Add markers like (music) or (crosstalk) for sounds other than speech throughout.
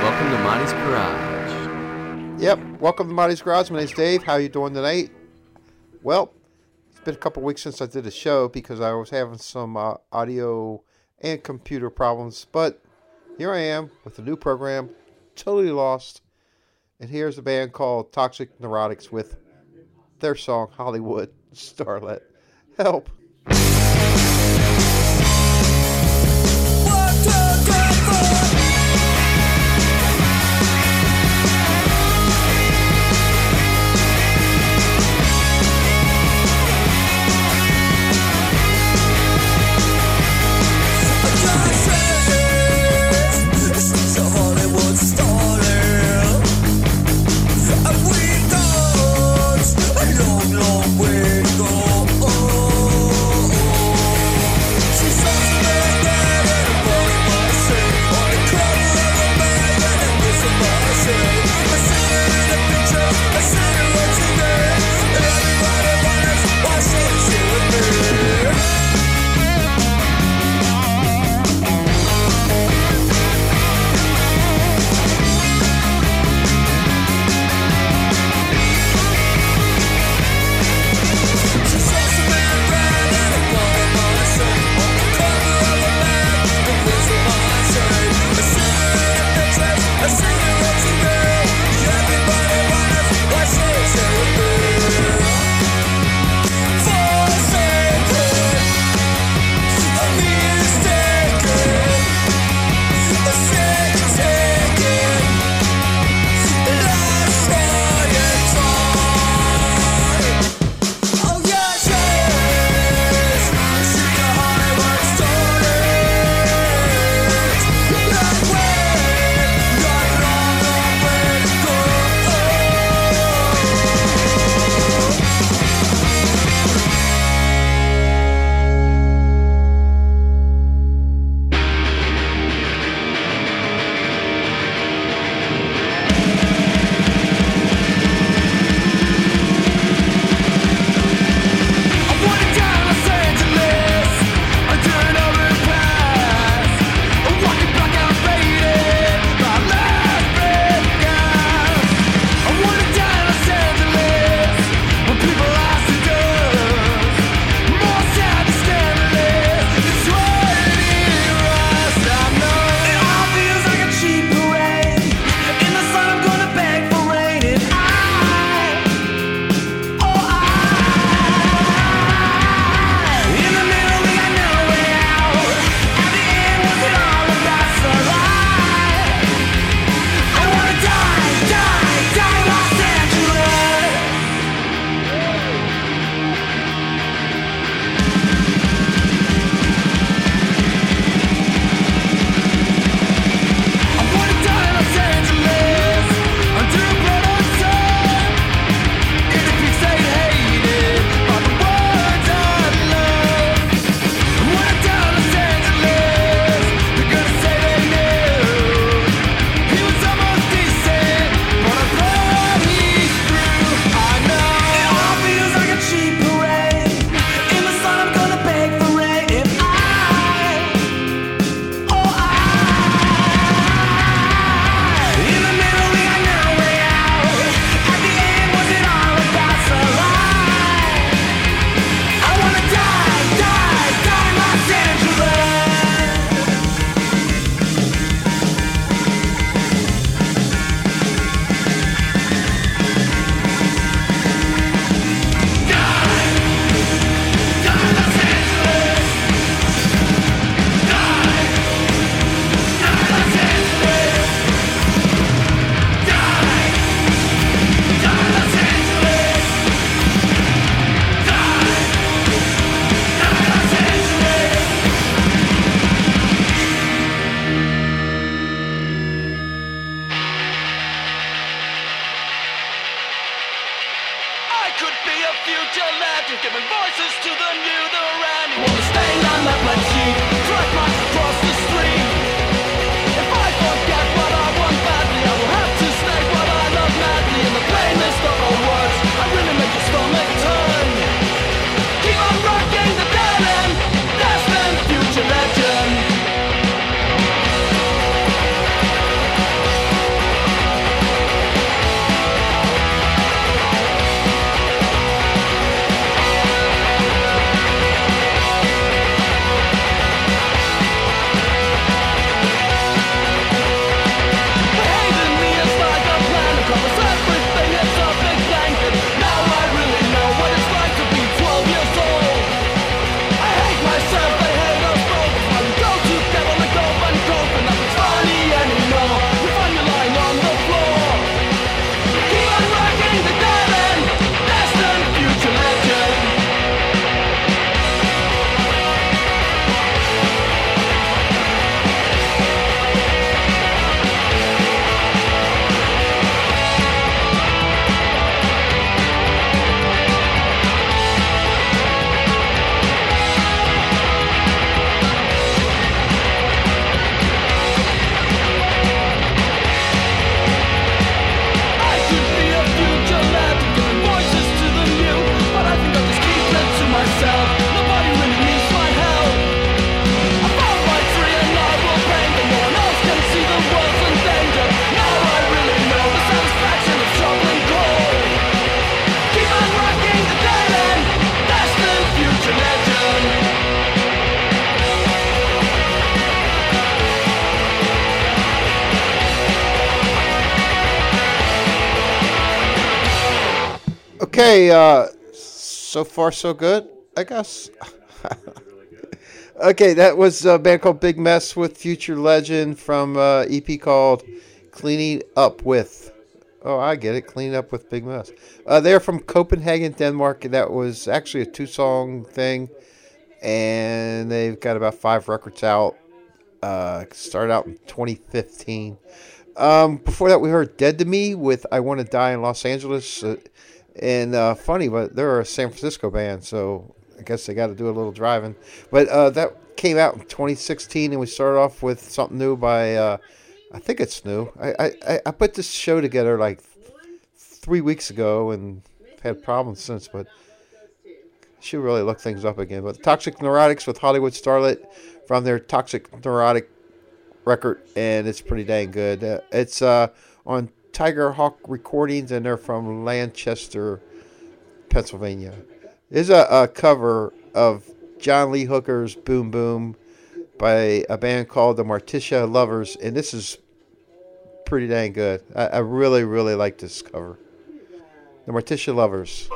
Welcome to Monty's Garage. Yep. Welcome to Marty's Garage. My name's Dave. How you doing tonight? Well, it's been a couple weeks since I did a show because I was having some uh, audio and computer problems. But here I am with a new program, totally lost. And here's a band called Toxic Neurotics with their song Hollywood Starlet. Help. So far so good, I guess. (laughs) okay, that was a band called Big Mess with Future Legend from uh, EP called Cleaning Up With. Oh, I get it. Cleaning Up with Big Mess. Uh, they're from Copenhagen, Denmark. That was actually a two song thing. And they've got about five records out. Uh, started out in 2015. Um, before that, we heard Dead to Me with I Want to Die in Los Angeles. Uh, and uh, funny, but they're a San Francisco band, so I guess they got to do a little driving. But uh, that came out in 2016, and we started off with something new by, uh, I think it's new. I, I, I put this show together like three weeks ago and had problems since, but should really look things up again. But Toxic Neurotics with Hollywood Starlet from their Toxic Neurotic record, and it's pretty dang good. Uh, it's uh, on Tiger Hawk Recordings, and they're from Lancaster, Pennsylvania. There's a, a cover of John Lee Hooker's Boom Boom by a band called the Morticia Lovers, and this is pretty dang good. I, I really, really like this cover. The Morticia Lovers.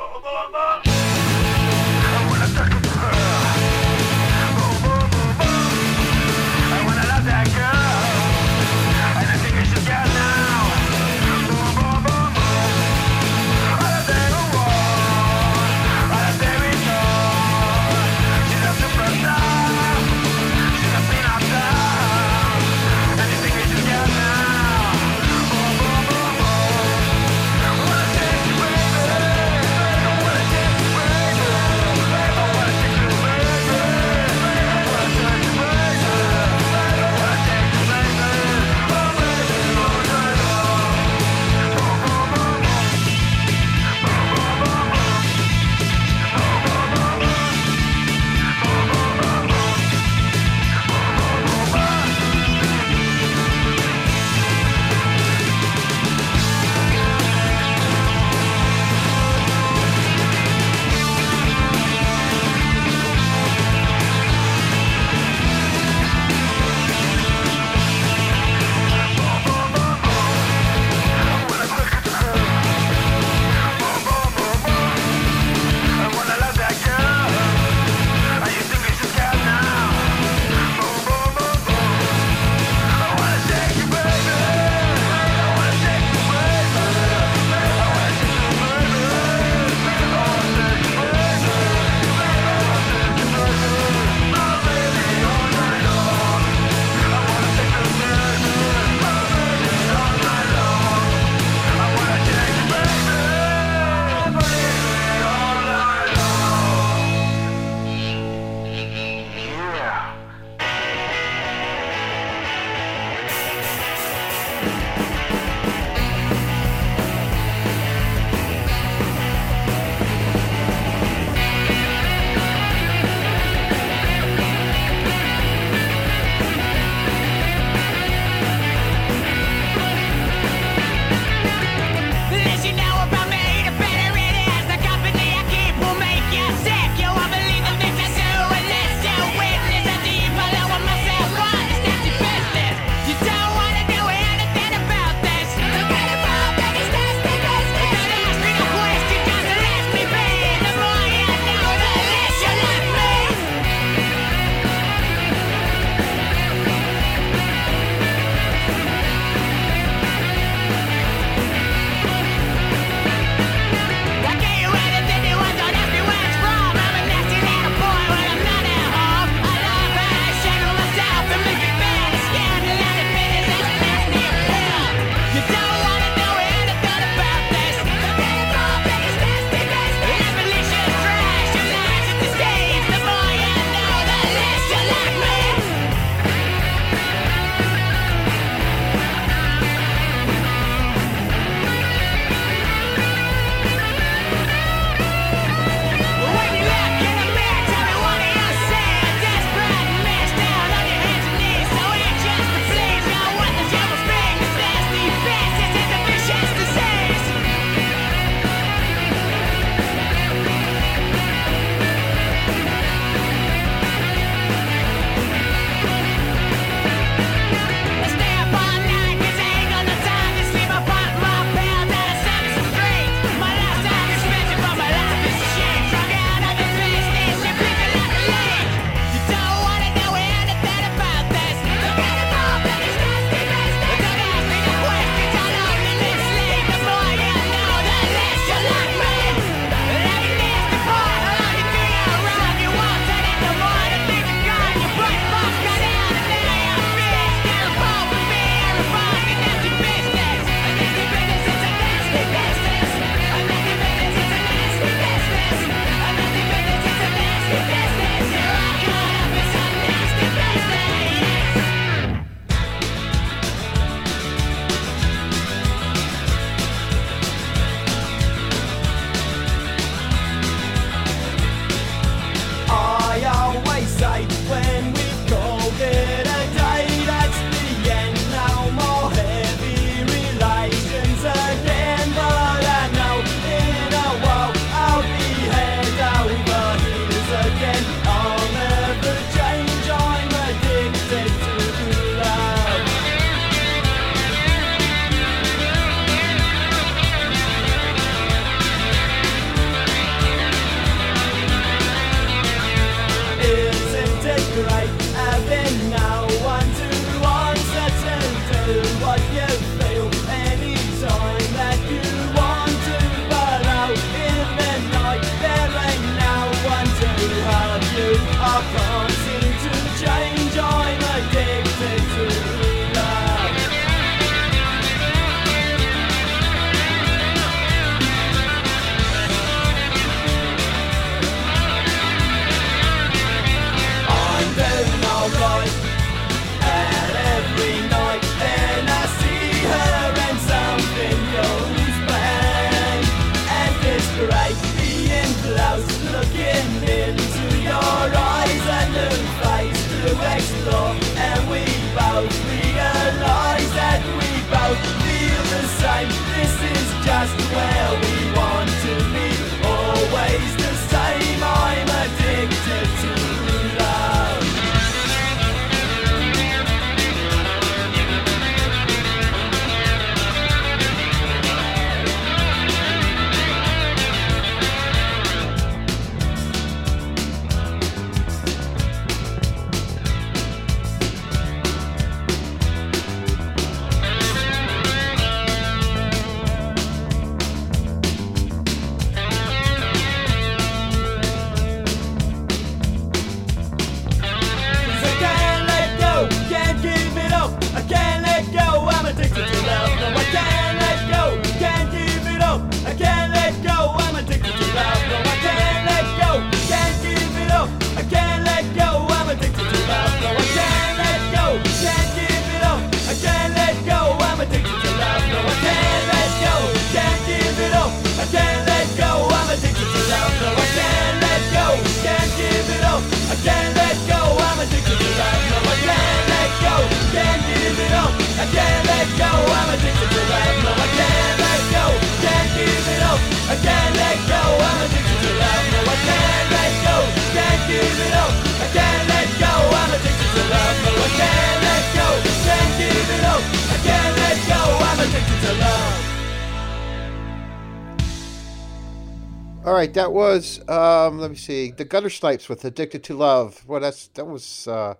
Right, that was um, let me see, the Guttersnipes with "Addicted to Love." Well, that's that was uh,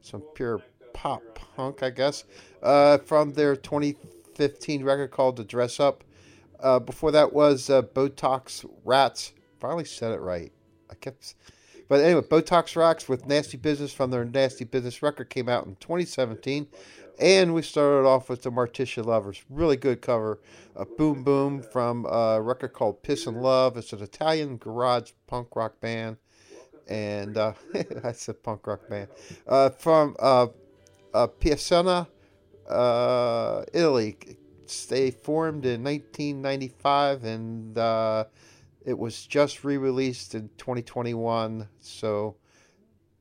some pure pop punk, I guess, uh, from their 2015 record called "The Dress Up." Uh, before that was uh, Botox Rats. Finally said it right. I kept, but anyway, Botox Rocks with "Nasty Business" from their "Nasty Business" record came out in 2017. And we started off with the Morticia Lovers. Really good cover. A Boom Boom from a record called Piss and Love. It's an Italian garage punk rock band. And uh, (laughs) I said punk rock band. Uh, from uh, uh, Piacenza, uh, Italy. They formed in 1995 and uh, it was just re released in 2021. So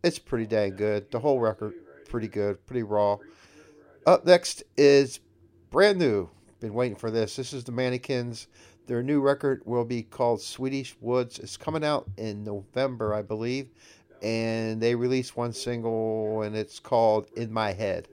it's pretty dang good. The whole record, pretty good, pretty raw. Up next is brand new. Been waiting for this. This is the Manikins. Their new record will be called Swedish Woods. It's coming out in November, I believe. And they released one single, and it's called In My Head.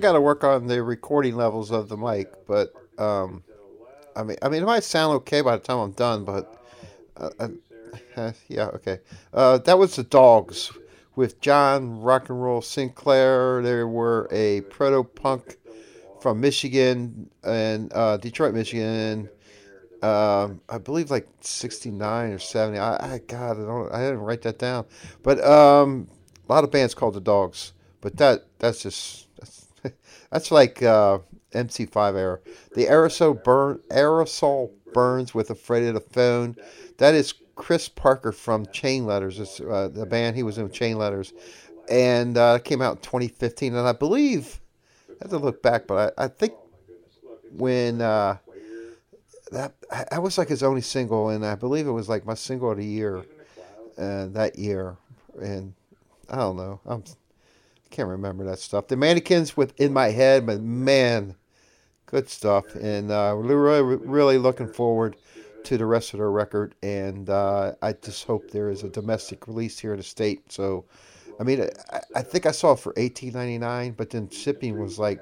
Got to work on the recording levels of the mic, but um, I mean, I mean, it might sound okay by the time I'm done, but uh, uh, (laughs) yeah, okay. Uh, that was the Dogs with John Rock and Roll Sinclair. They were a proto punk from Michigan and uh, Detroit, Michigan. Um, I believe like '69 or '70. I, I God, I don't, I didn't write that down. But um, a lot of bands called the Dogs. But that that's just that's, like uh, MC5 era. The aerosol burn aerosol burns with afraid of the phone. That is Chris Parker from Chain Letters. Uh, the band he was in Chain Letters, and uh, came out in 2015. And I believe I have to look back, but I, I think when uh, that I was like his only single, and I believe it was like my single of the year uh, that year. And I don't know, I'm can't remember that stuff. The manikins within my head, but man, good stuff. And uh, we're really, really looking forward to the rest of their record. And uh, I just hope there is a domestic release here in the state. So, I mean, I, I think I saw it for eighteen ninety nine, but then shipping was like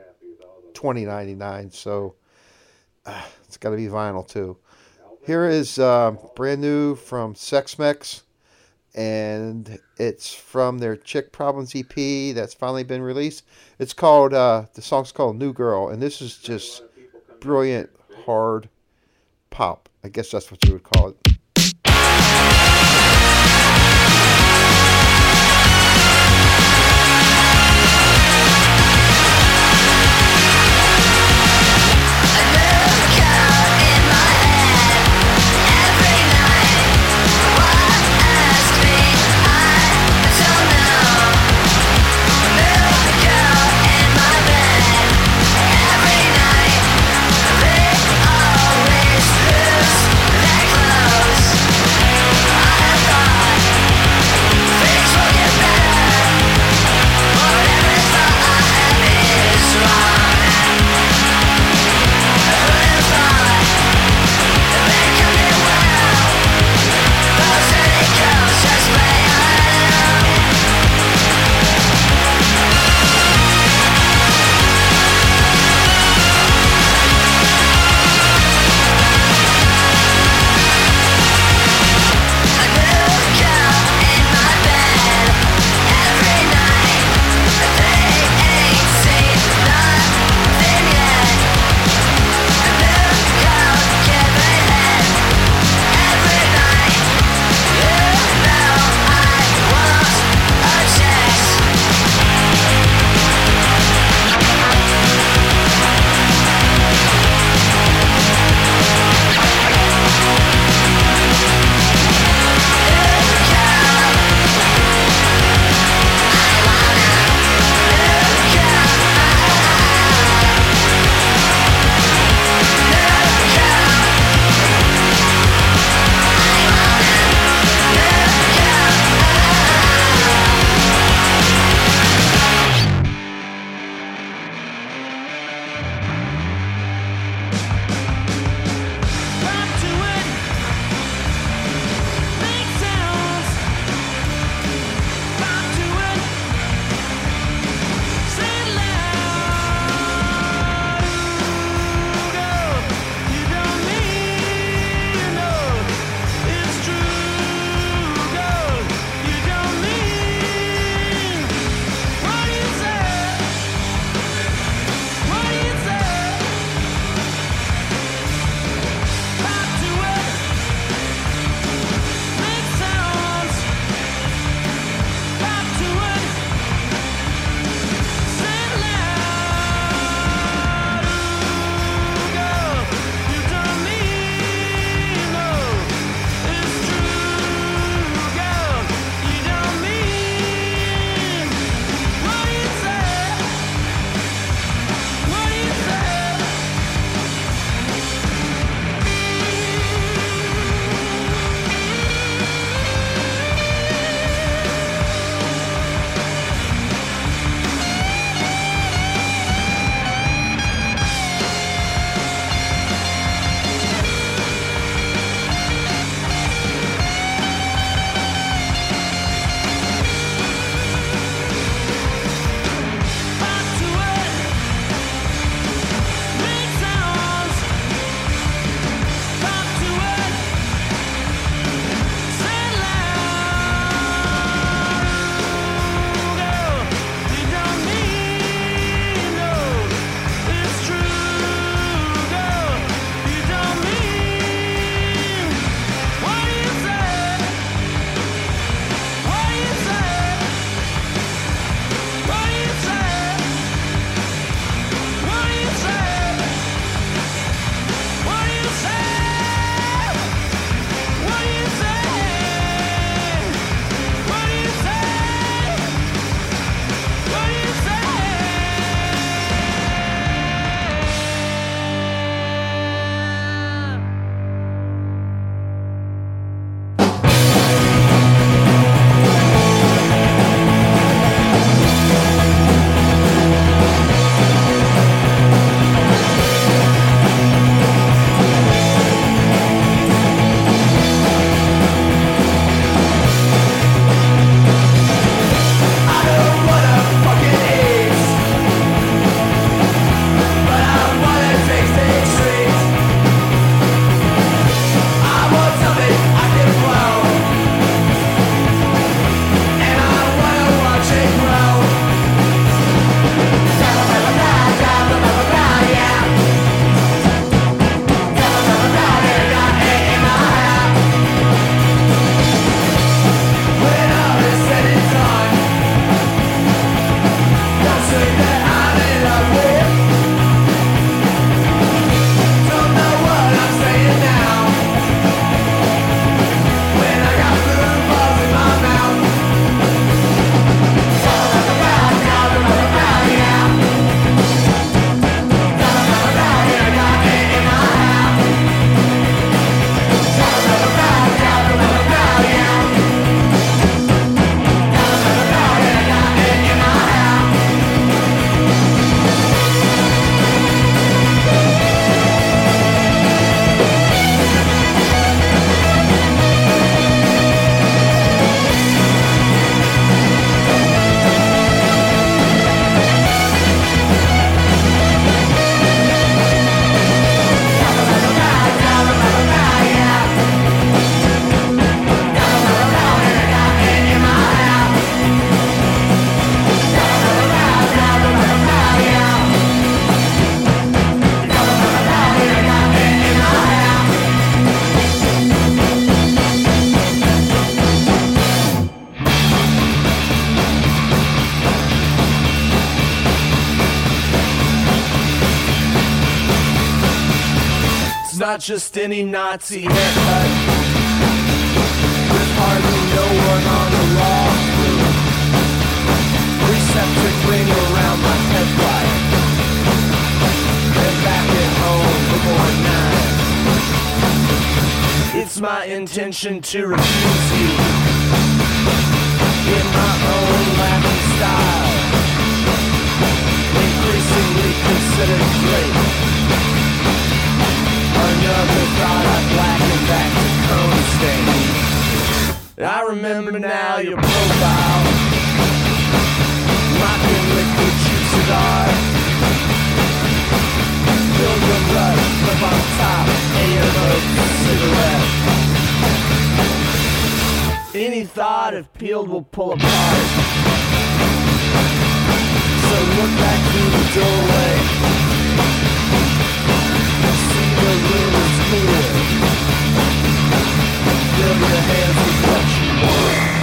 twenty ninety nine. So uh, it's got to be vinyl too. Here is uh, brand new from Sex Mex and it's from their Chick Problems EP that's finally been released. It's called uh, the song's called New Girl, and this is just brilliant hard pop. I guess that's what you would call it. Not just any Nazi haircut. There's hardly no one on the law. Receptor ring around my headlight. And back at home before nine. It's my intention to refuse you in my own laughing style. Increasingly considered great. Another product blackened back to cone stain. I remember now your profile. Rockin' liquid cheap cigar. Pilgrim rush up on top. AMO cigarette. Any thought if peeled will pull apart. So look back through the doorway. The room is clear. Fill hands with what you want.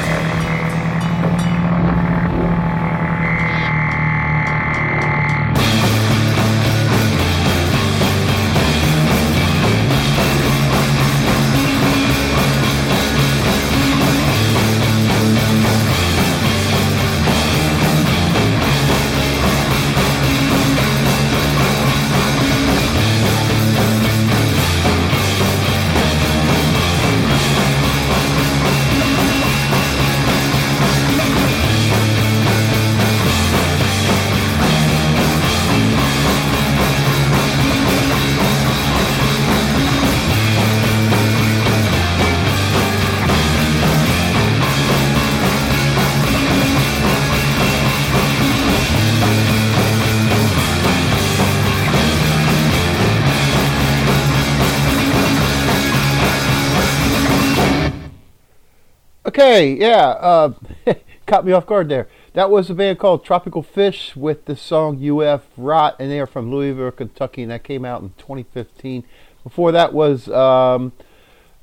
Okay, yeah, uh, (laughs) caught me off guard there. That was a band called Tropical Fish with the song UFO Rot, and they are from Louisville, Kentucky, and that came out in 2015. Before that was, um,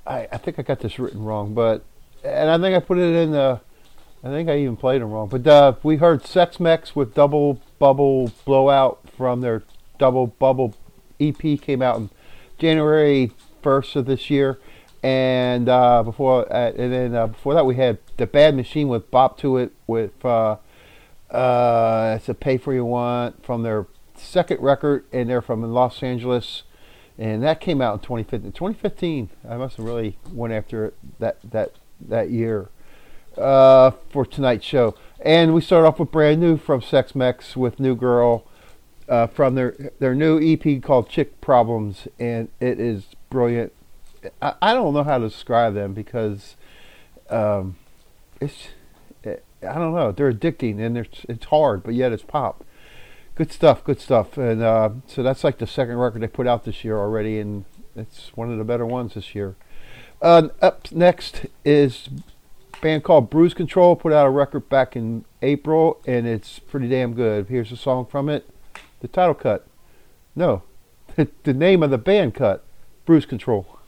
I, I think I got this written wrong, but, and I think I put it in the, I think I even played them wrong, but uh, we heard Sex Mex with Double Bubble Blowout from their Double Bubble EP, came out in January 1st of this year and uh, before uh, and then uh, before that we had the Bad Machine with Bop to It with uh, uh, it's a Pay for You Want from their second record, and they're from Los Angeles, and that came out in 2015. 2015, I must have really went after that that that year uh, for tonight's show, and we start off with brand new from Sex Mex with New Girl. Uh, from their their new EP called Chick Problems, and it is brilliant. I, I don't know how to describe them because um, it's I don't know they're addicting and it's it's hard but yet it's pop. Good stuff, good stuff, and uh, so that's like the second record they put out this year already, and it's one of the better ones this year. Uh, up next is a band called Bruise Control. Put out a record back in April, and it's pretty damn good. Here's a song from it, the title cut. No, (laughs) the name of the band cut, Bruise Control.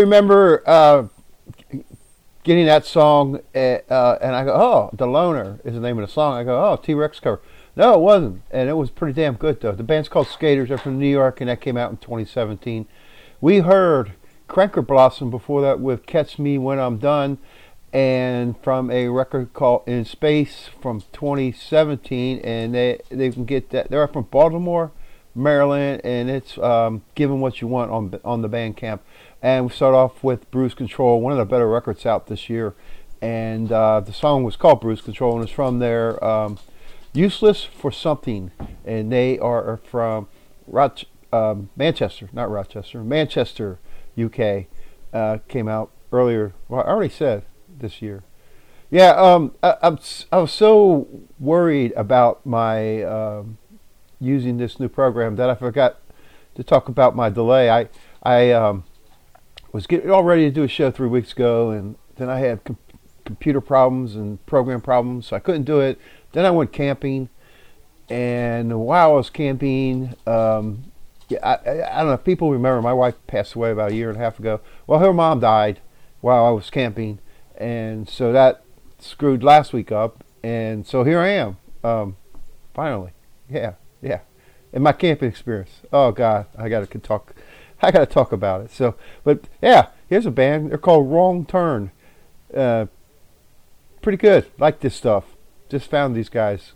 Remember uh, getting that song, uh, uh, and I go, "Oh, the Loner is the name of the song." I go, "Oh, T Rex cover." No, it wasn't, and it was pretty damn good though. The band's called Skaters. They're from New York, and that came out in 2017. We heard Canker Blossom before that with "Catch Me When I'm Done," and from a record called "In Space" from 2017, and they they can get that. They're from Baltimore, Maryland, and it's um, "Given What You Want" on on the Bandcamp. And we start off with Bruise Control, one of the better records out this year. And uh, the song was called Bruise Control, and it's from their um, Useless for Something. And they are from Roch- um, Manchester, not Rochester, Manchester, UK. Uh, came out earlier. Well, I already said this year. Yeah, um, I, I'm, I was so worried about my um, using this new program that I forgot to talk about my delay. I I um, was getting all ready to do a show three weeks ago, and then I had com- computer problems and program problems, so I couldn't do it. Then I went camping, and while I was camping, um, I, I, I don't know if people remember my wife passed away about a year and a half ago. Well, her mom died while I was camping, and so that screwed last week up. And so here I am, um, finally. Yeah, yeah. And my camping experience. Oh God, I got to talk. (laughs) I got to talk about it. So, but yeah, here's a band. They're called Wrong Turn. Uh, pretty good. Like this stuff. Just found these guys.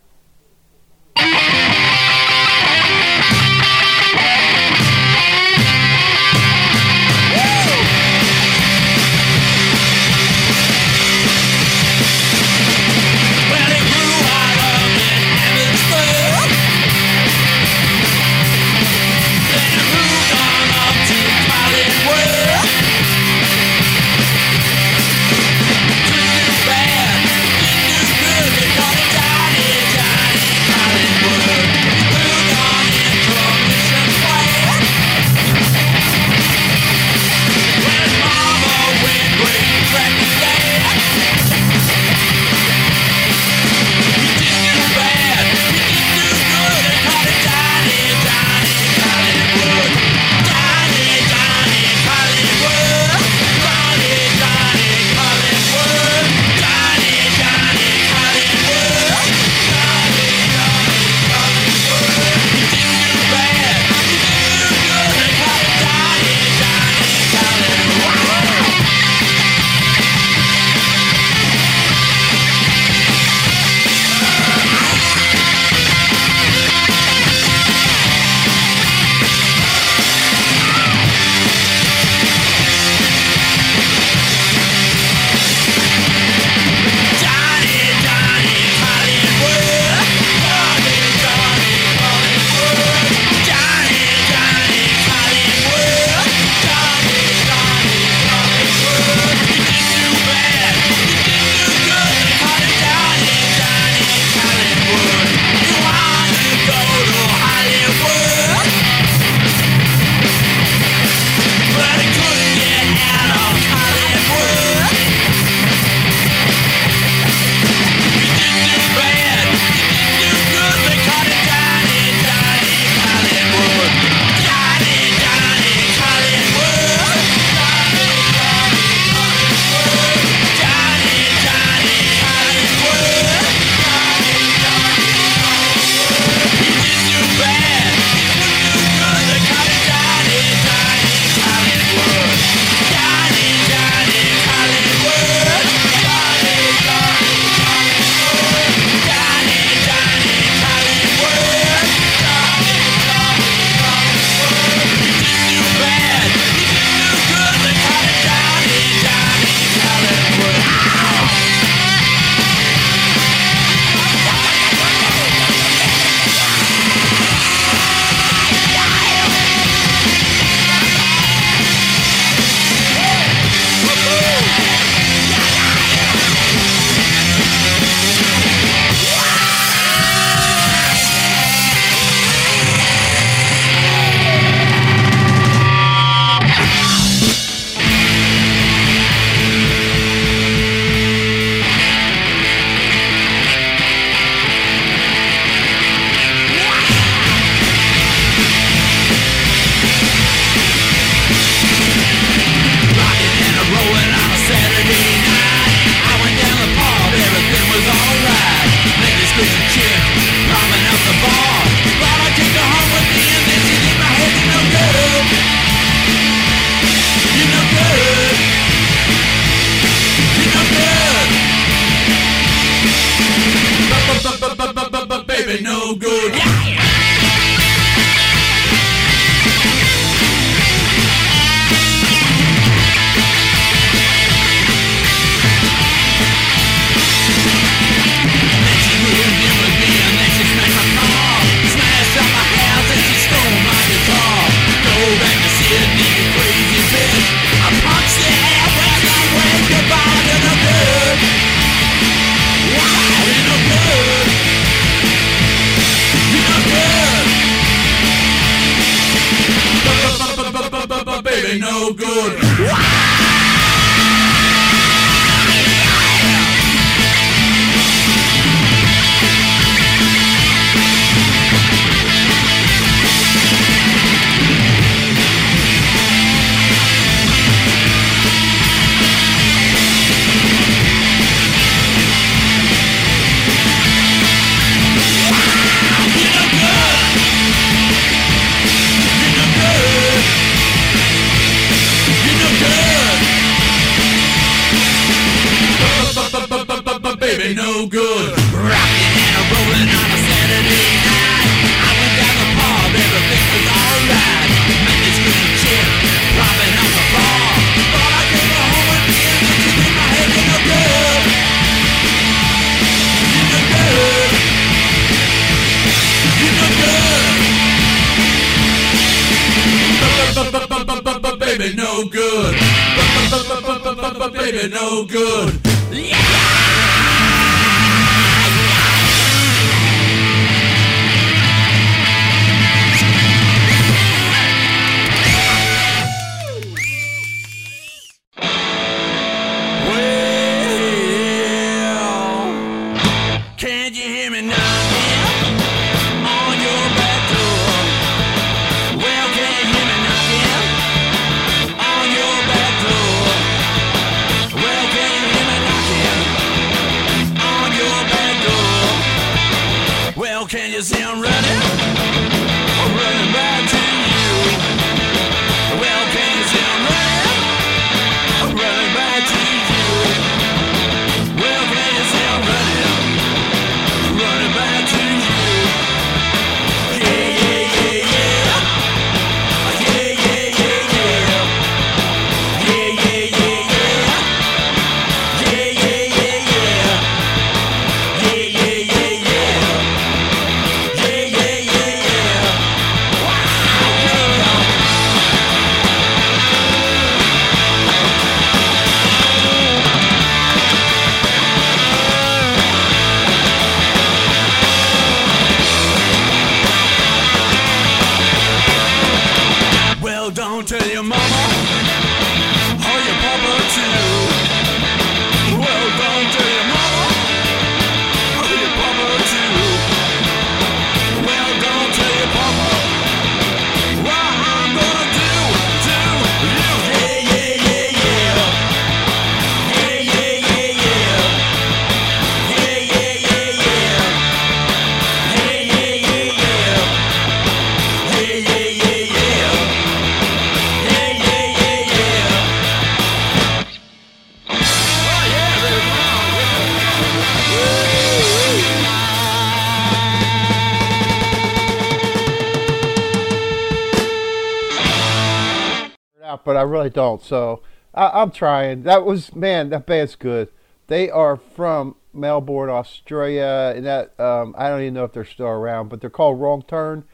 Don't. So I, I'm trying. That was man, that band's good. They are from Melbourne, Australia, and that um, I don't even know if they're still around, but they're called Wrong Turn.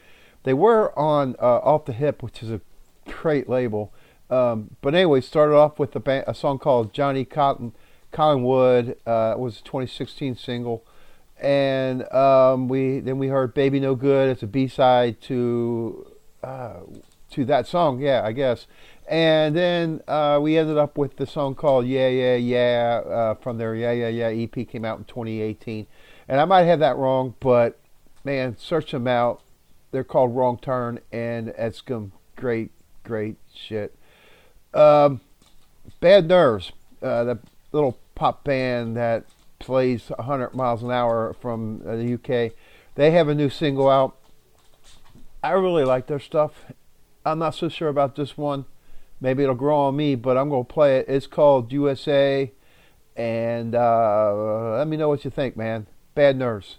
They were on uh, Off the Hip, which is a great label. Um, but anyway, started off with a, band, a song called Johnny Cotton Collingwood. Uh, was a 2016 single, and um, we then we heard Baby No Good. It's a B side to uh, to that song, yeah, I guess. And then uh, we ended up with the song called Yeah Yeah Yeah uh, from their Yeah Yeah Yeah EP came out in 2018. And I might have that wrong, but man, search them out. They're called Wrong Turn, and it's some great, great shit. Um, Bad Nerves, uh, the little pop band that plays 100 miles an hour from uh, the UK. They have a new single out. I really like their stuff. I'm not so sure about this one. Maybe it'll grow on me, but I'm going to play it. It's called USA. And uh, let me know what you think, man. Bad Nerves.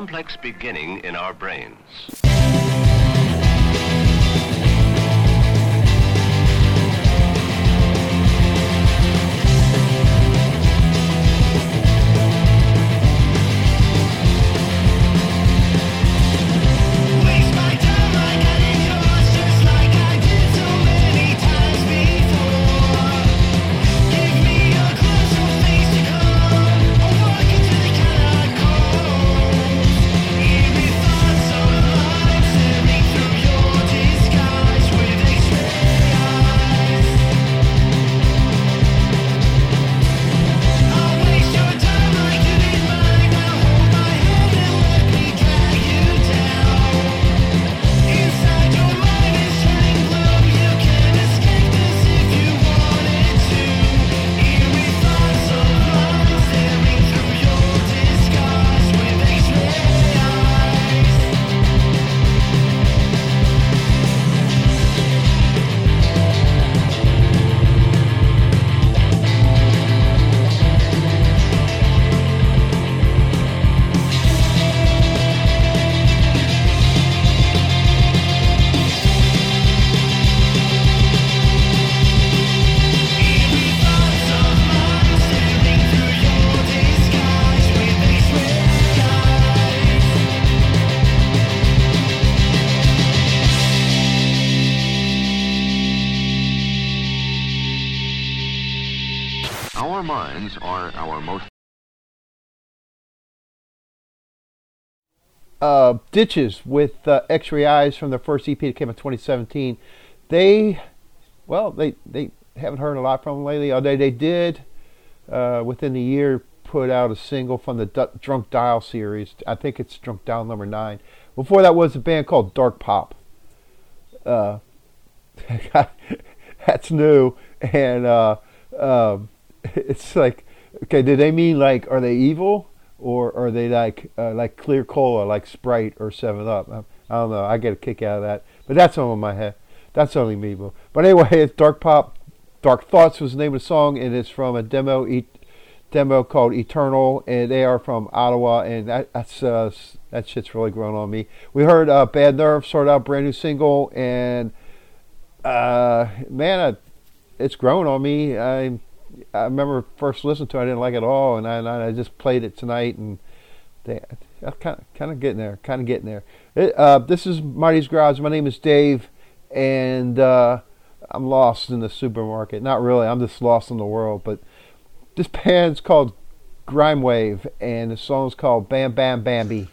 Complex beginning in our brains. Uh, Ditches with uh, X-Ray Eyes from their first EP that came in 2017. They, well, they they haven't heard a lot from them lately. Although they did uh, within the year put out a single from the D- Drunk Dial series. I think it's Drunk Dial number nine. Before that was a band called Dark Pop. Uh, (laughs) that's new, and uh, um, (laughs) it's like, okay, do they mean like, are they evil? Or are they like uh, like clear cola, like Sprite or Seven Up? I, I don't know. I get a kick out of that, but that's on my head. That's only me, but anyway, it's Dark Pop. Dark Thoughts was the name of the song, and it's from a demo e- demo called Eternal, and they are from Ottawa, and that that's uh, that shit's really grown on me. We heard uh, Bad Nerve sort out brand new single, and uh, man, I, it's grown on me. I I remember first listening to it, I didn't like it at all, and I, and I just played it tonight, and they, I'm kind of, kind of getting there, kind of getting there. It, uh, this is Mottey's Garage. My name is Dave, and uh, I'm lost in the supermarket. Not really, I'm just lost in the world. But this band's called Grimewave, and the song's called Bam Bam Bambi.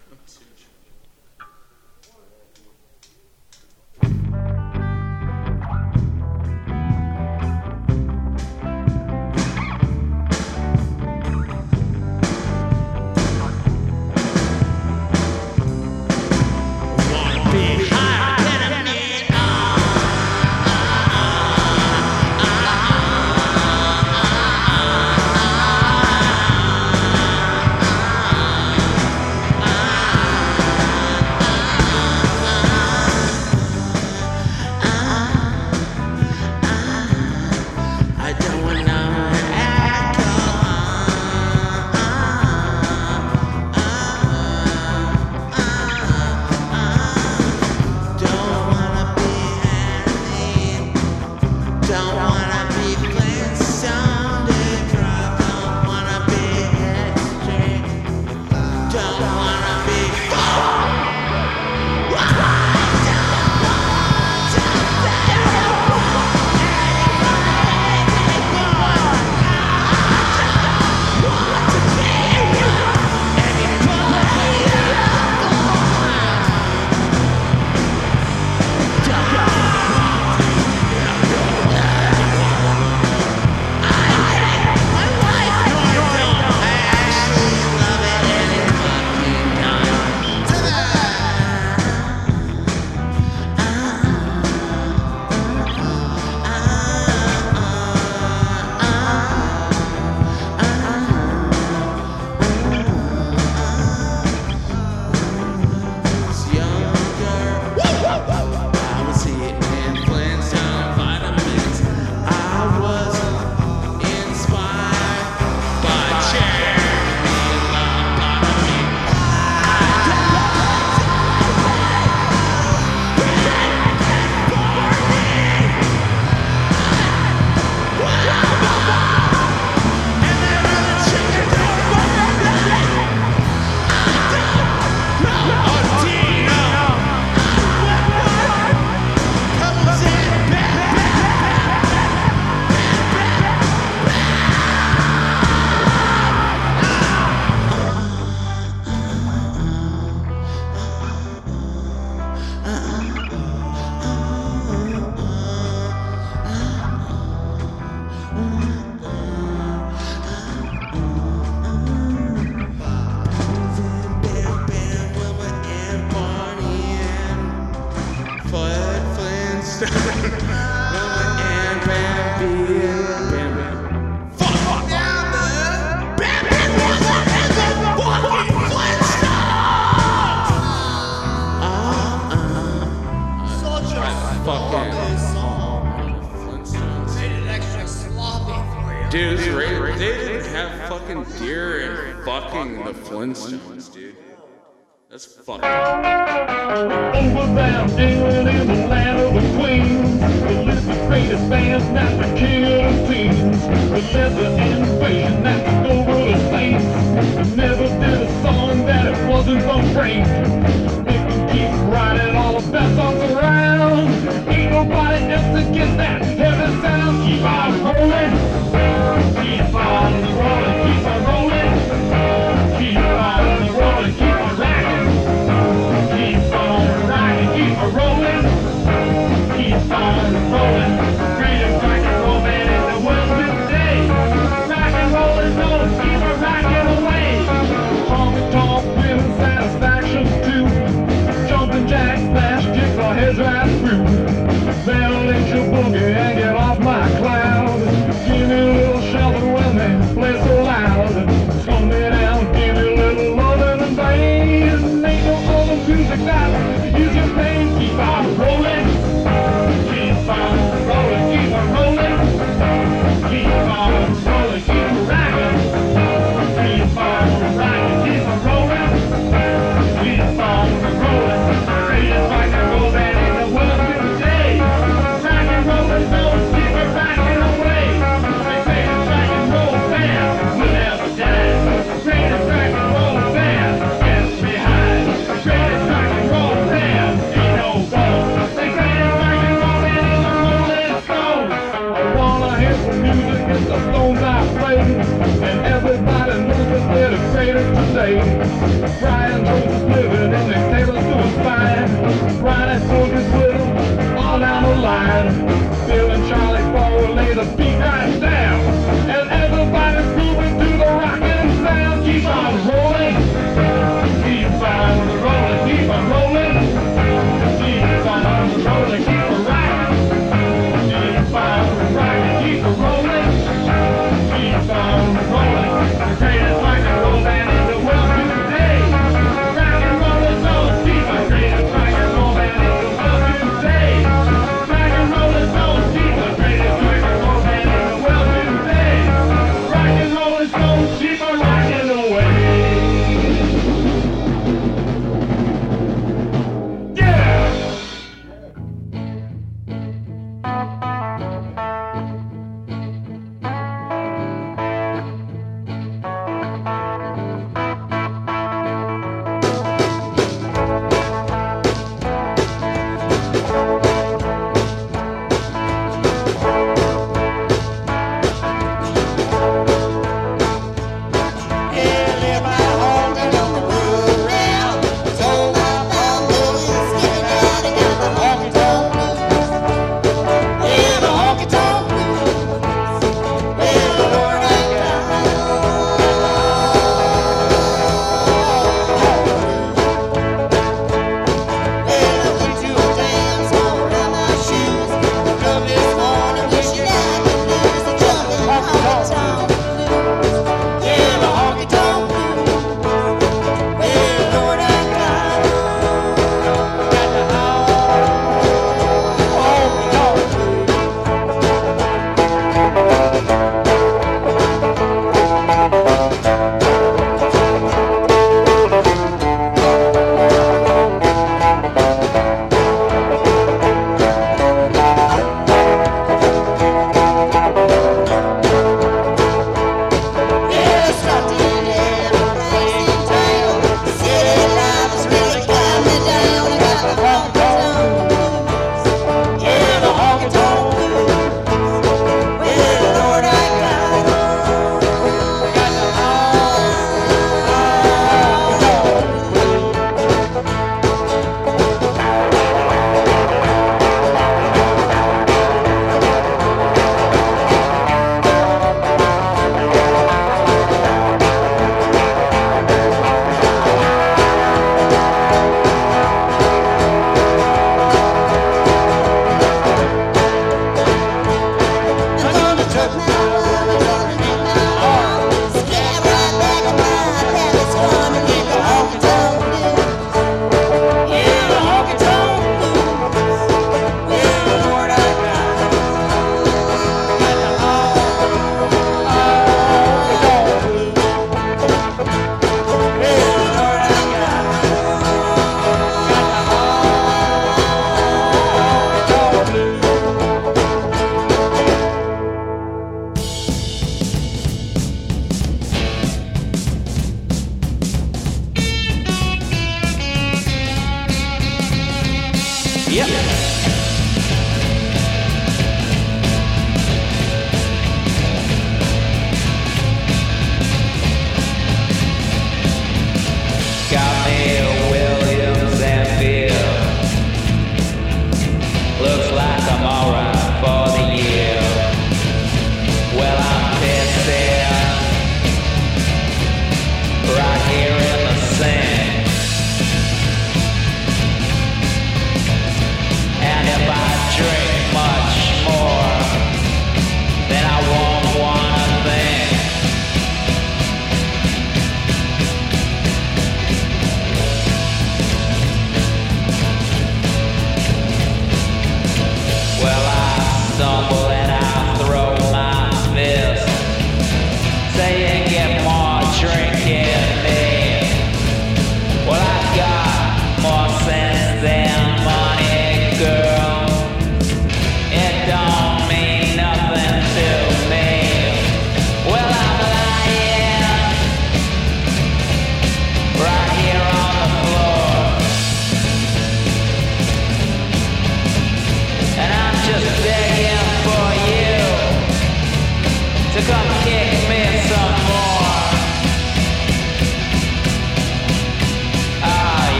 Brian Jones living and the Taylor's doing fine. Brian Jones all down the line. Bill and Charlie Ford lay the beat right down.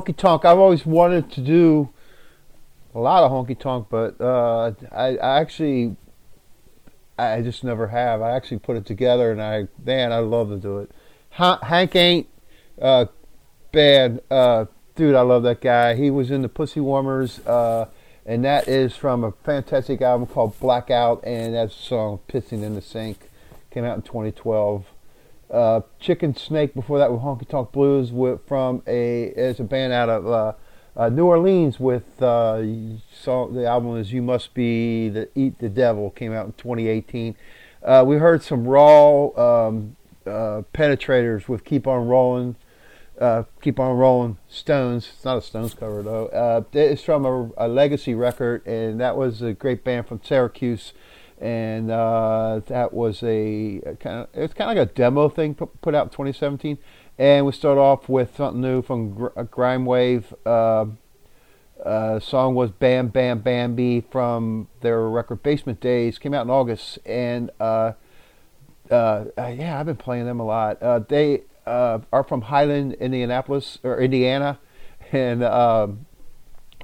Honky tonk. I've always wanted to do a lot of honky tonk, but uh, I, I actually, I just never have. I actually put it together, and I, man, I'd love to do it. Ha- Hank Haint uh, bad, uh, dude. I love that guy. He was in the Pussy Warmers, uh, and that is from a fantastic album called Blackout, and that's the song "Pissing in the Sink." Came out in 2012 uh, Chicken Snake before that with Honky Tonk Blues with, from a is a band out of uh, uh, New Orleans with uh, song, the album is You Must Be the Eat the Devil came out in 2018. Uh, we heard some raw um, uh, penetrators with Keep On Rolling. Uh, Keep on rolling, Stones. It's not a Stones cover though. It's from a, a Legacy record, and that was a great band from Syracuse and uh, that was a kind of it's kind of like a demo thing put, put out in 2017. And we start off with something new from Gr- uh, Grimewave. Uh, uh, song was Bam Bam Bambi from their record Basement Days. Came out in August, and uh, uh, uh, yeah, I've been playing them a lot. Uh, they uh, are from Highland, Indianapolis or Indiana, (laughs) and um,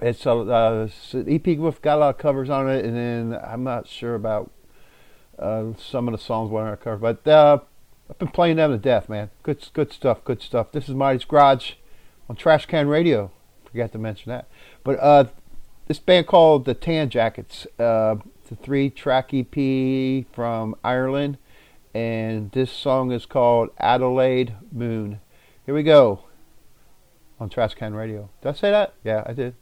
it's a uh, EP with got a lot of covers on it, and then I'm not sure about uh, some of the songs weren't on a cover, but uh, I've been playing them to death, man. Good, good stuff, good stuff. This is Mottey's Garage on Trash Can Radio. Forgot to mention that, but uh, this band called the Tan Jackets. Uh, it's three-track EP from Ireland, and this song is called Adelaide Moon. Here we go on Trash Can Radio. Did I say that? Yeah, I did.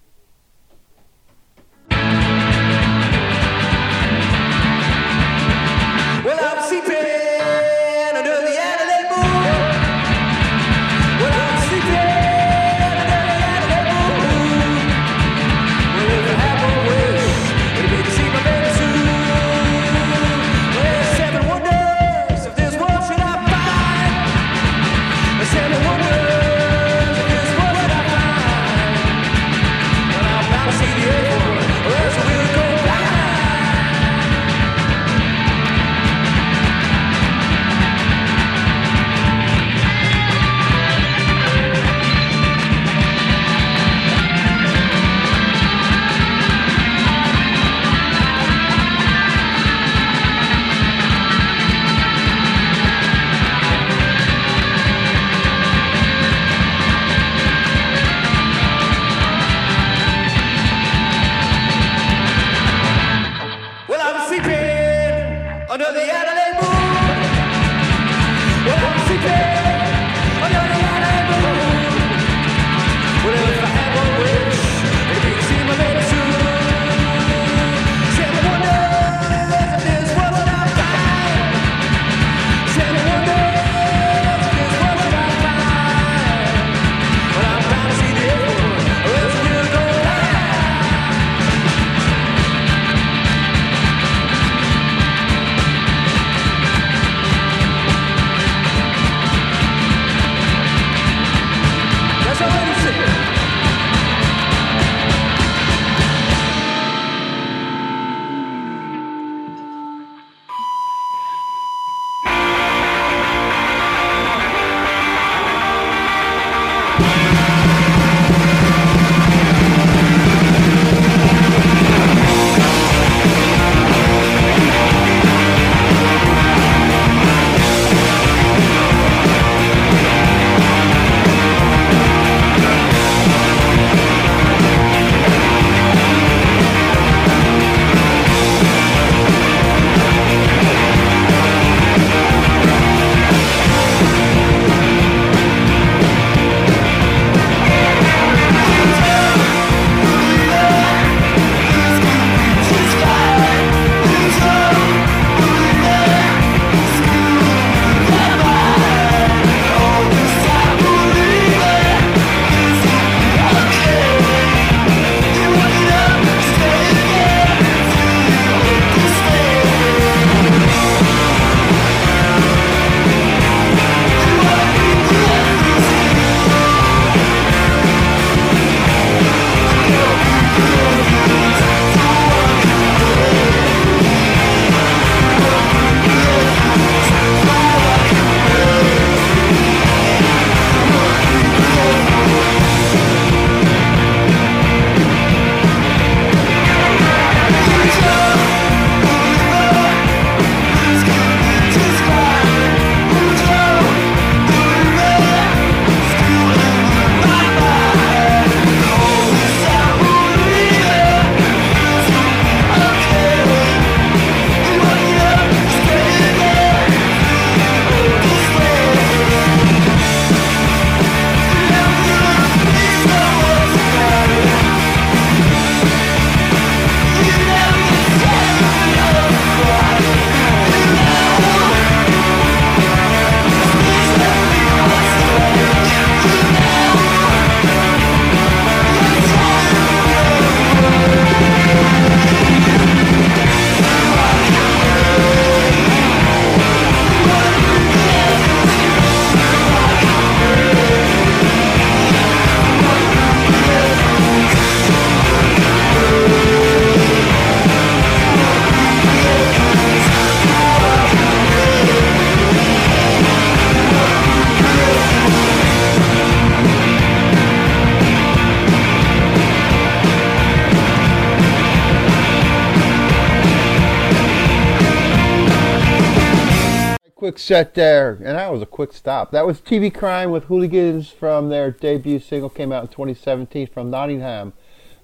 Set there, and that was a quick stop. That was TV Crime with Hooligans from their debut single, came out in 2017 from Nottingham,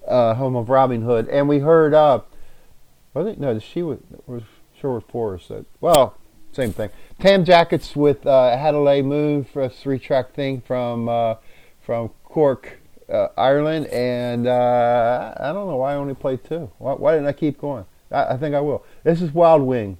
uh, home of Robin Hood. And we heard, uh, was it? No, she was, was Sherwood Forest. That, well, same thing. Tan Jackets with uh, Hadley Moon for a three track thing from uh, from Cork, uh, Ireland. And uh, I don't know why I only played two. Why, why didn't I keep going? I, I think I will. This is Wild Wing.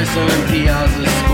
Sipping espresso in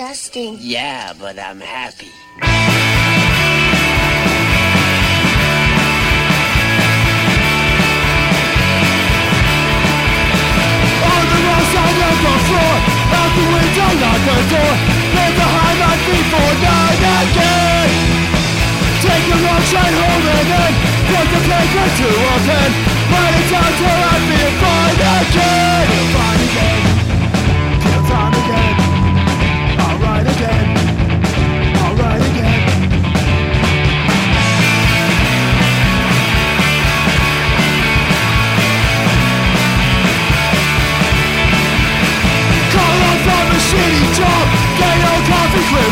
disgusting. Yeah, but I'm happy. On the wrong side of the floor Out the window, not the door Let the high line before night again Take a wrong side home and then Put the paper to a pen Write it down till I feel fine again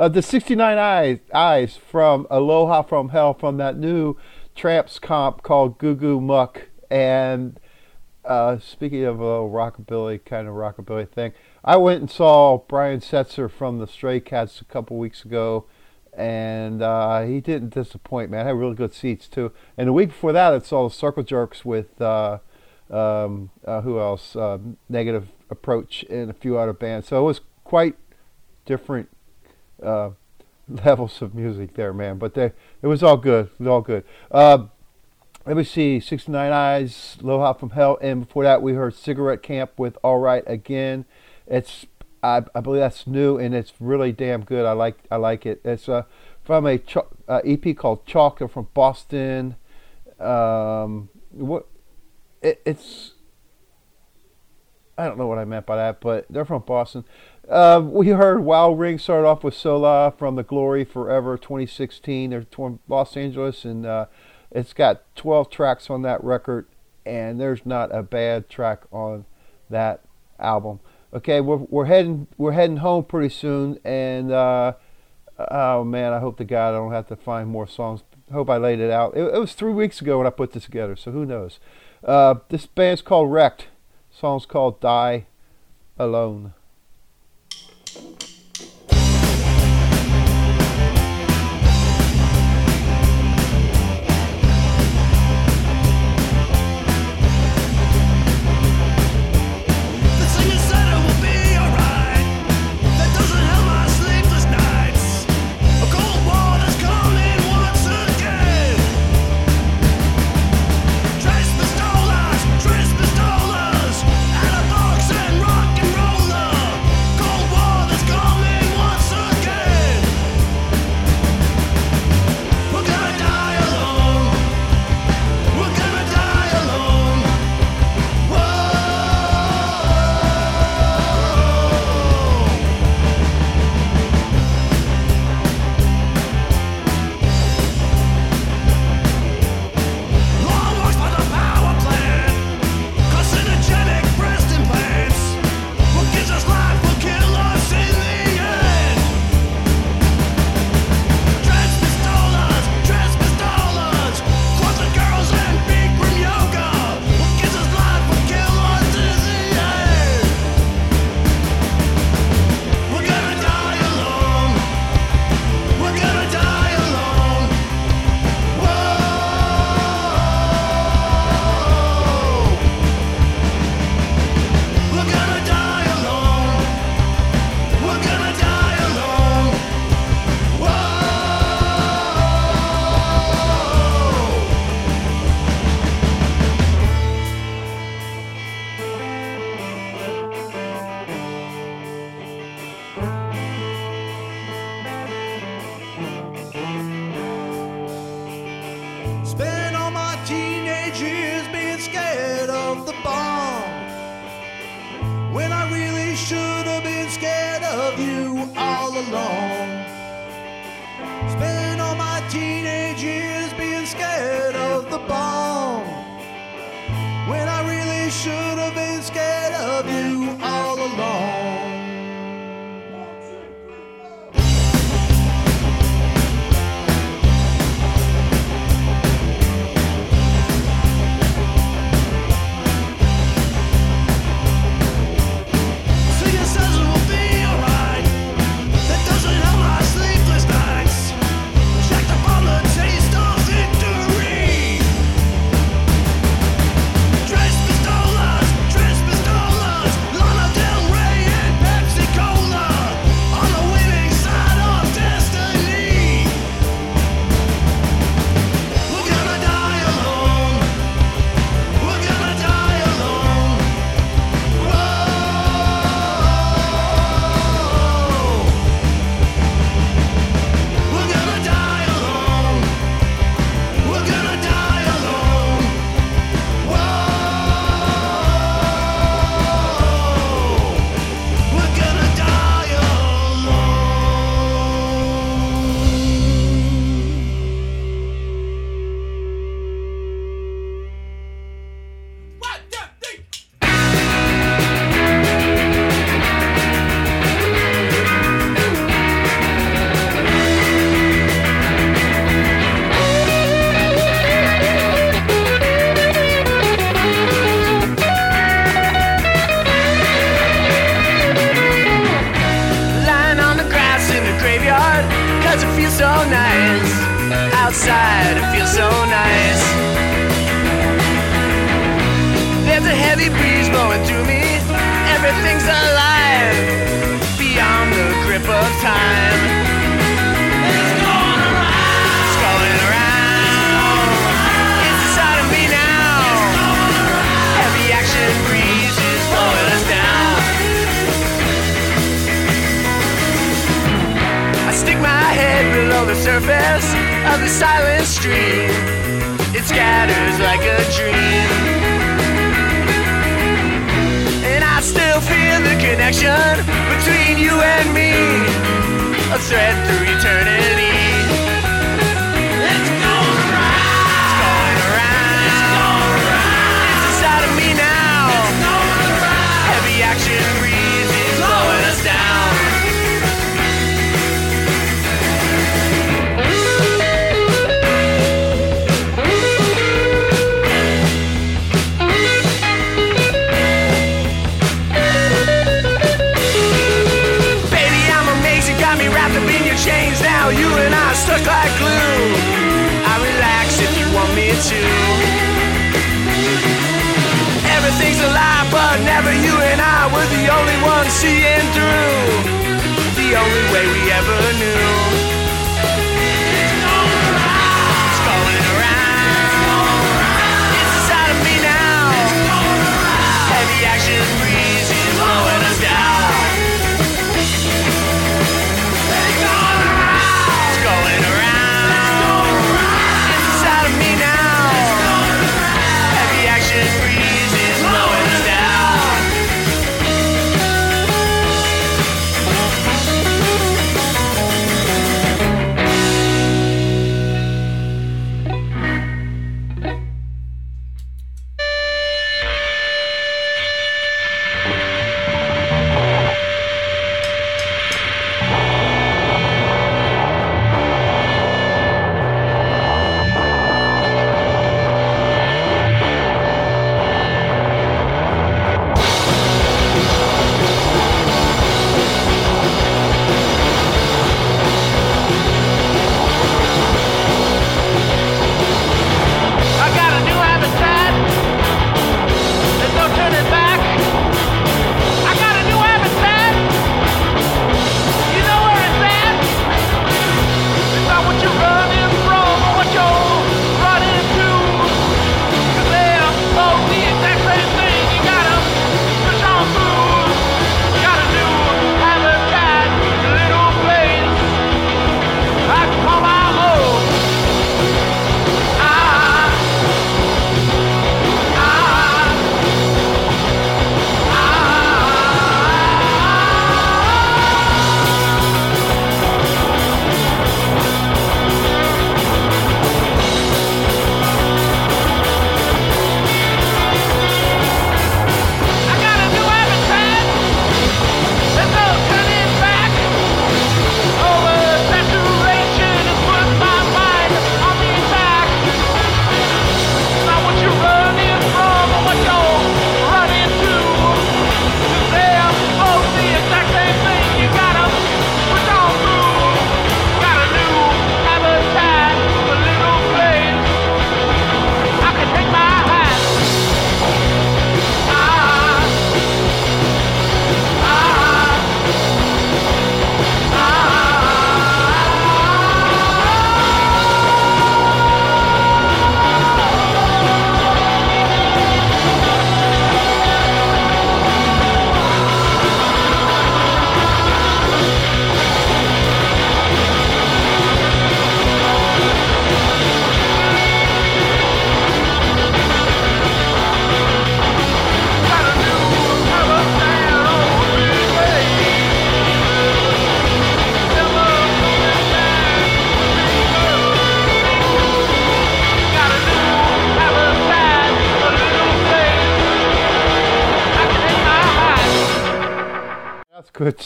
Uh, the 69 Eyes, Eyes from Aloha from Hell from that new Cramps comp called Goo Goo Muck. And uh, speaking of a rockabilly kind of rockabilly thing, I went and saw Brian Setzer from the Stray Cats a couple weeks ago, and uh, he didn't disappoint, man. I had really good seats too. And the week before that, I saw the Circle Jerks with uh, um, uh, who else? Uh, Negative Approach and a few other bands. So it was quite different uh, (laughs) levels of music there, man. But they, it was all good. It was all good. Uh, let me see, 69 Eyes, Aloha from Hell, and before that we heard Cigarette Camp with All Right Again. It's I, I believe that's new and it's really damn good. I like I like it. It's uh, from a ch- uh, EP called Chalk. From Boston. Um, what it, it's I don't know what I meant by that, but they're from Boston. Uh, we heard Wild Wing started off with So La from the Glory Forever 2016. They're from Los Angeles, and uh, it's got 12 tracks on that record, and there's not a bad track on that album. Okay, we're we're heading we're heading home pretty soon, and uh, oh man, I hope to God I don't have to find more songs. Hope I laid it out. It, it was three weeks ago when I put this together, so who knows? Uh, this band's called Wrecked. Song's called Die Alone. Heavy breeze blowing through me. Everything's alive. Beyond the grip of time. It's going around. It's going around. Inside of me now. Action breeze is blowing us down. I stick my head below the surface of the silent stream. It scatters like a dream. Connection between you and me. A thread through eternity. But you and I were the only ones seeing through. The only way we ever knew.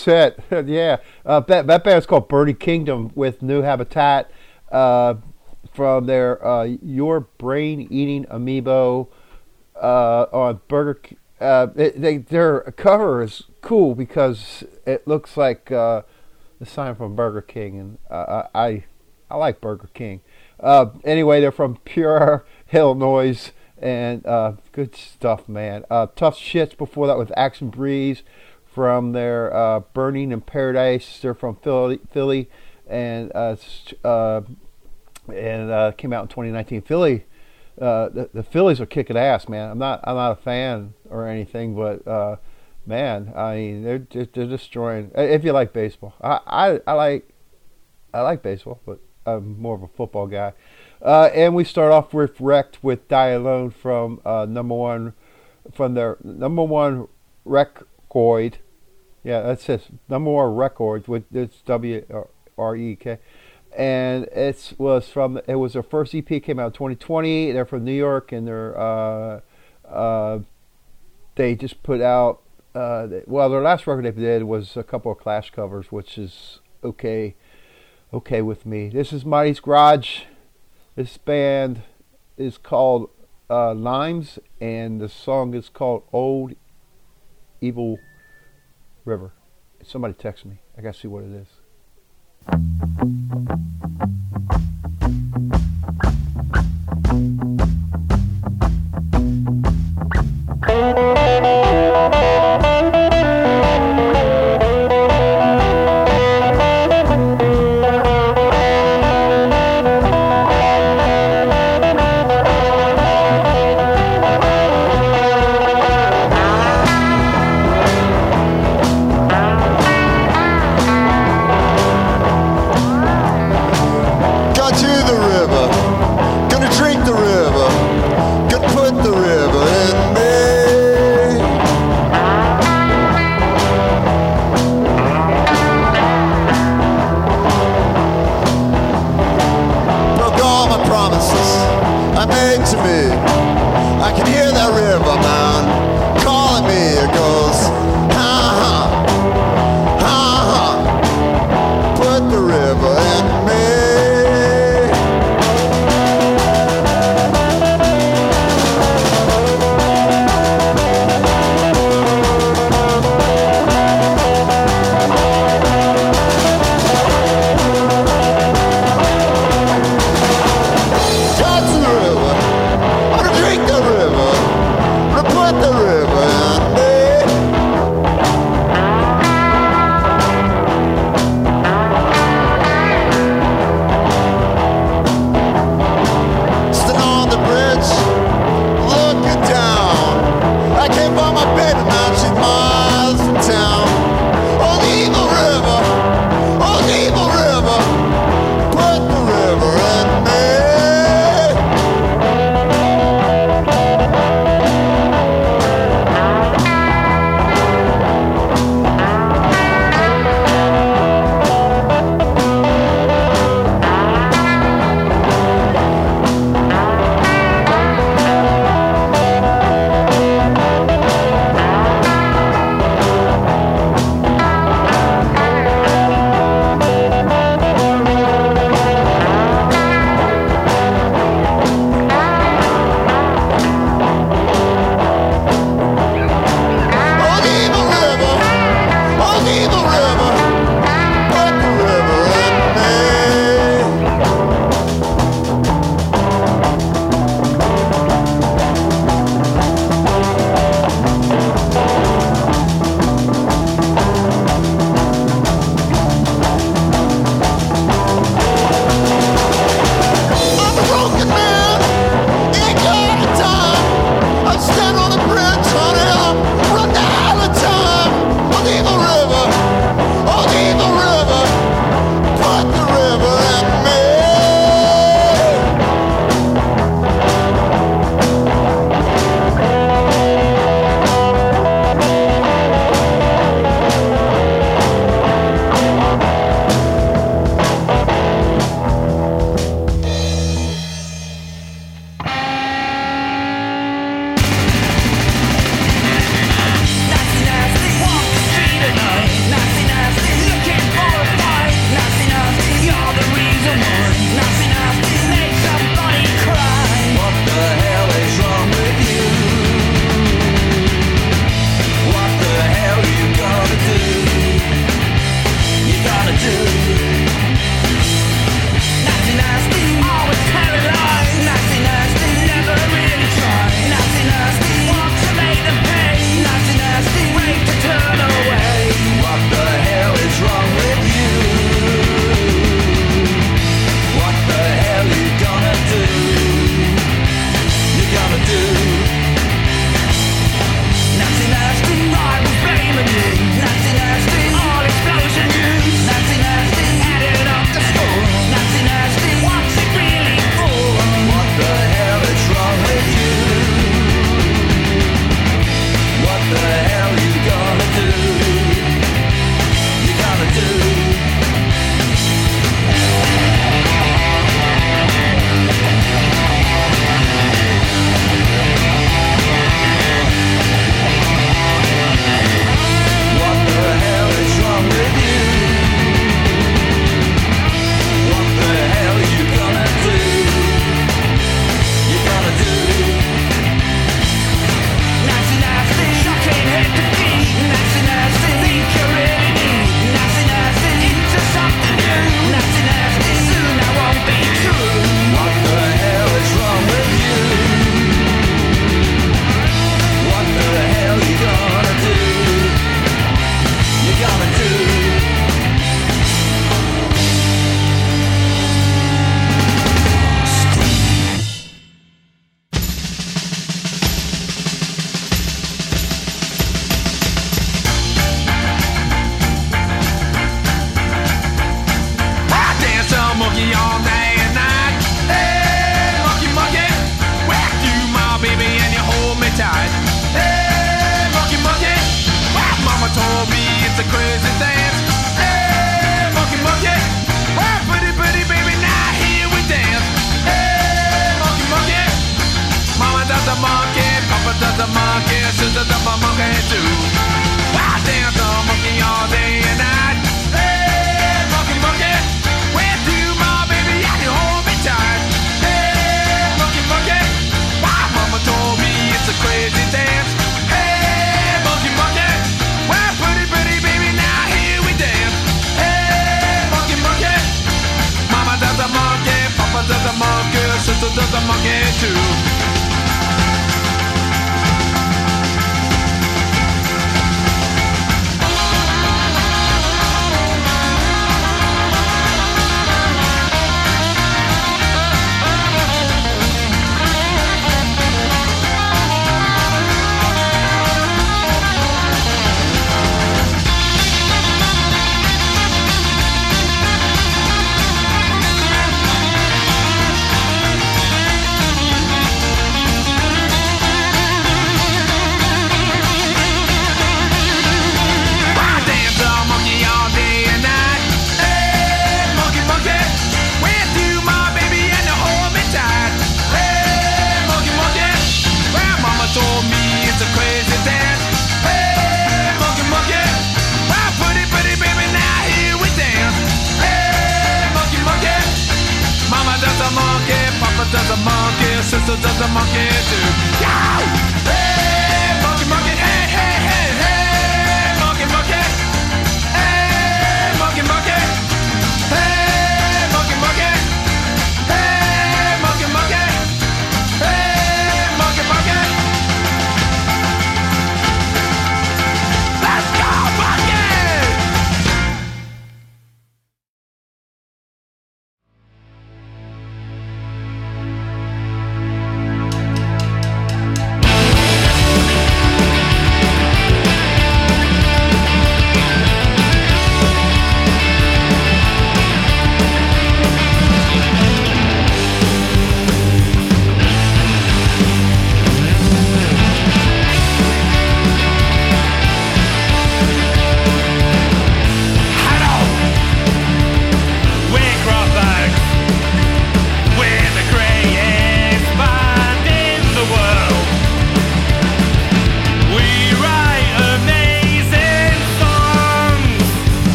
Set. (laughs) yeah. Uh, that, that band's called Burning Kingdom with New Habitat uh, from their uh, Your Brain Eating Amoeba uh, on Burger uh, it, they, Their cover is cool because it looks like uh, the sign from Burger King. And uh, I, I like Burger King. Uh, anyway, they're from Pure, (laughs) Illinois, and uh, good stuff, man. Uh, tough shits before that with Action Breeze from their uh, Burning in Paradise. They're from Philly, Philly and uh, uh, and uh, came out in 2019. Philly, uh, the, the Phillies are kicking ass, man. I'm not I'm not a fan or anything, but uh, man, I mean they're they're destroying. If you like baseball, I, I I like I like baseball, but I'm more of a football guy. And we start off with Wrecked with Die Alone from number one, from their number one record. Yeah, that's it. Number one record with it's W R E K, and it was from it was their first EP. Came out in 2020. They're from New York, and they're uh, uh, they just put out. Uh, well, their last record they did was a couple of Clash covers, which is okay, okay with me. This is Mottey's Garage. This band is called uh, Limes, and the song is called Old Evil River. Somebody text me. I gotta see what it is. Got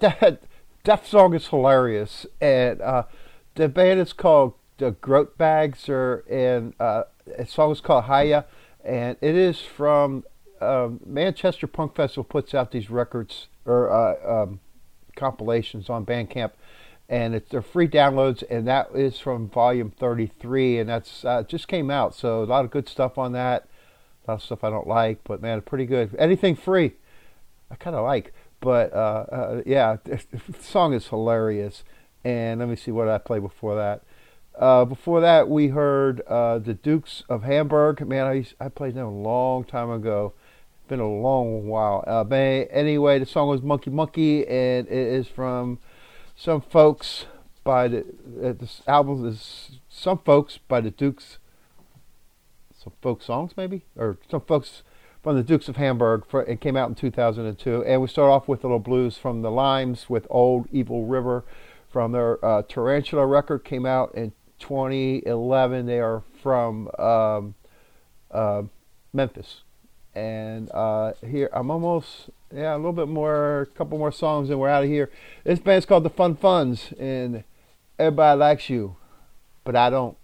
that that song is hilarious, and uh, the band is called the Groat Bags, or and uh, song is called Haya, and it is from um, Manchester Punk Festival. Puts out these records or uh, um, compilations on Bandcamp, and it's they're free downloads, and that is from Volume 33, and that's uh, just came out. So a lot of good stuff on that. A lot of stuff I don't like, but man, pretty good. Anything free, I kind of like. But uh, uh, yeah, (laughs) the song is hilarious. And let me see what I played before that. Uh, before that, we heard uh, the Dukes of Hamburg. Man, I I played them a long time ago. Been a long while. Uh, but anyway, the song was Monkey Monkey, and it is from some folks by the uh, this album is some folks by the Dukes. Some folk songs, maybe, or some folks from the Dukes of Hamburg. For, it came out in 2002. And we start off with a little blues from the Limes with Old Evil River from their uh, Tarantula record, came out in 2011. They are from um, uh, Memphis. And uh, here, I'm almost, yeah, a little bit more, a couple more songs, and we're out of here. This band's called The Fun Funds, and everybody likes you, but I don't.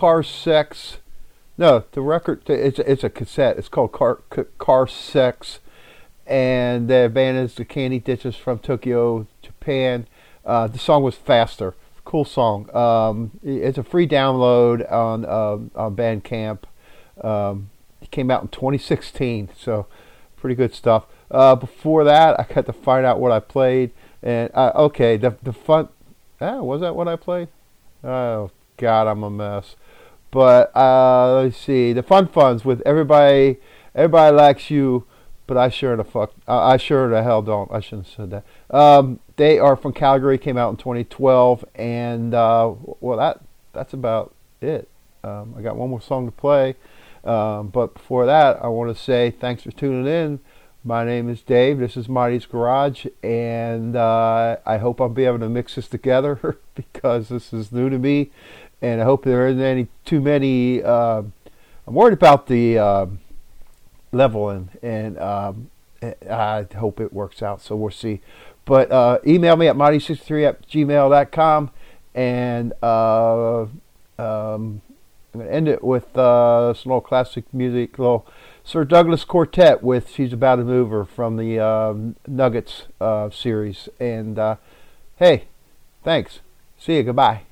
Car Sex. No, the record it's it's a cassette. It's called Car Car Sex, and the band is the Candy Ditches from Tokyo, Japan. Uh, the song was Faster. Cool song. Um, it's a free download on um, on Bandcamp. Um, it came out in 2016, so pretty good stuff. Uh, before that, I got to find out what I played, and uh, okay, the the fun. Ah, was that what I played? Oh God, I'm a mess. But uh, let's see, the Fun Funds with everybody. Everybody likes you, but I sure the fuck, I sure the hell don't. I shouldn't have said that. Um, they are from Calgary. Came out in 2012, and uh, well, that that's about it. Um, I got one more song to play, um, but before that, I want to say thanks for tuning in. My name is Dave. This is Mottey's Garage, and uh, I hope I'll be able to mix this together (laughs) because this is new to me, and I hope there isn't any too many. Uh, I'm worried about the uh, leveling, and um, I hope it works out. So we'll see. But uh, email me at marty63 at gmail.com, and uh, um, I'm going to end it with uh, some little classic music, little Sir Douglas Quartet with "She's About a Mover" from the um Nuggets uh, series. And uh, hey, thanks. See you. Goodbye.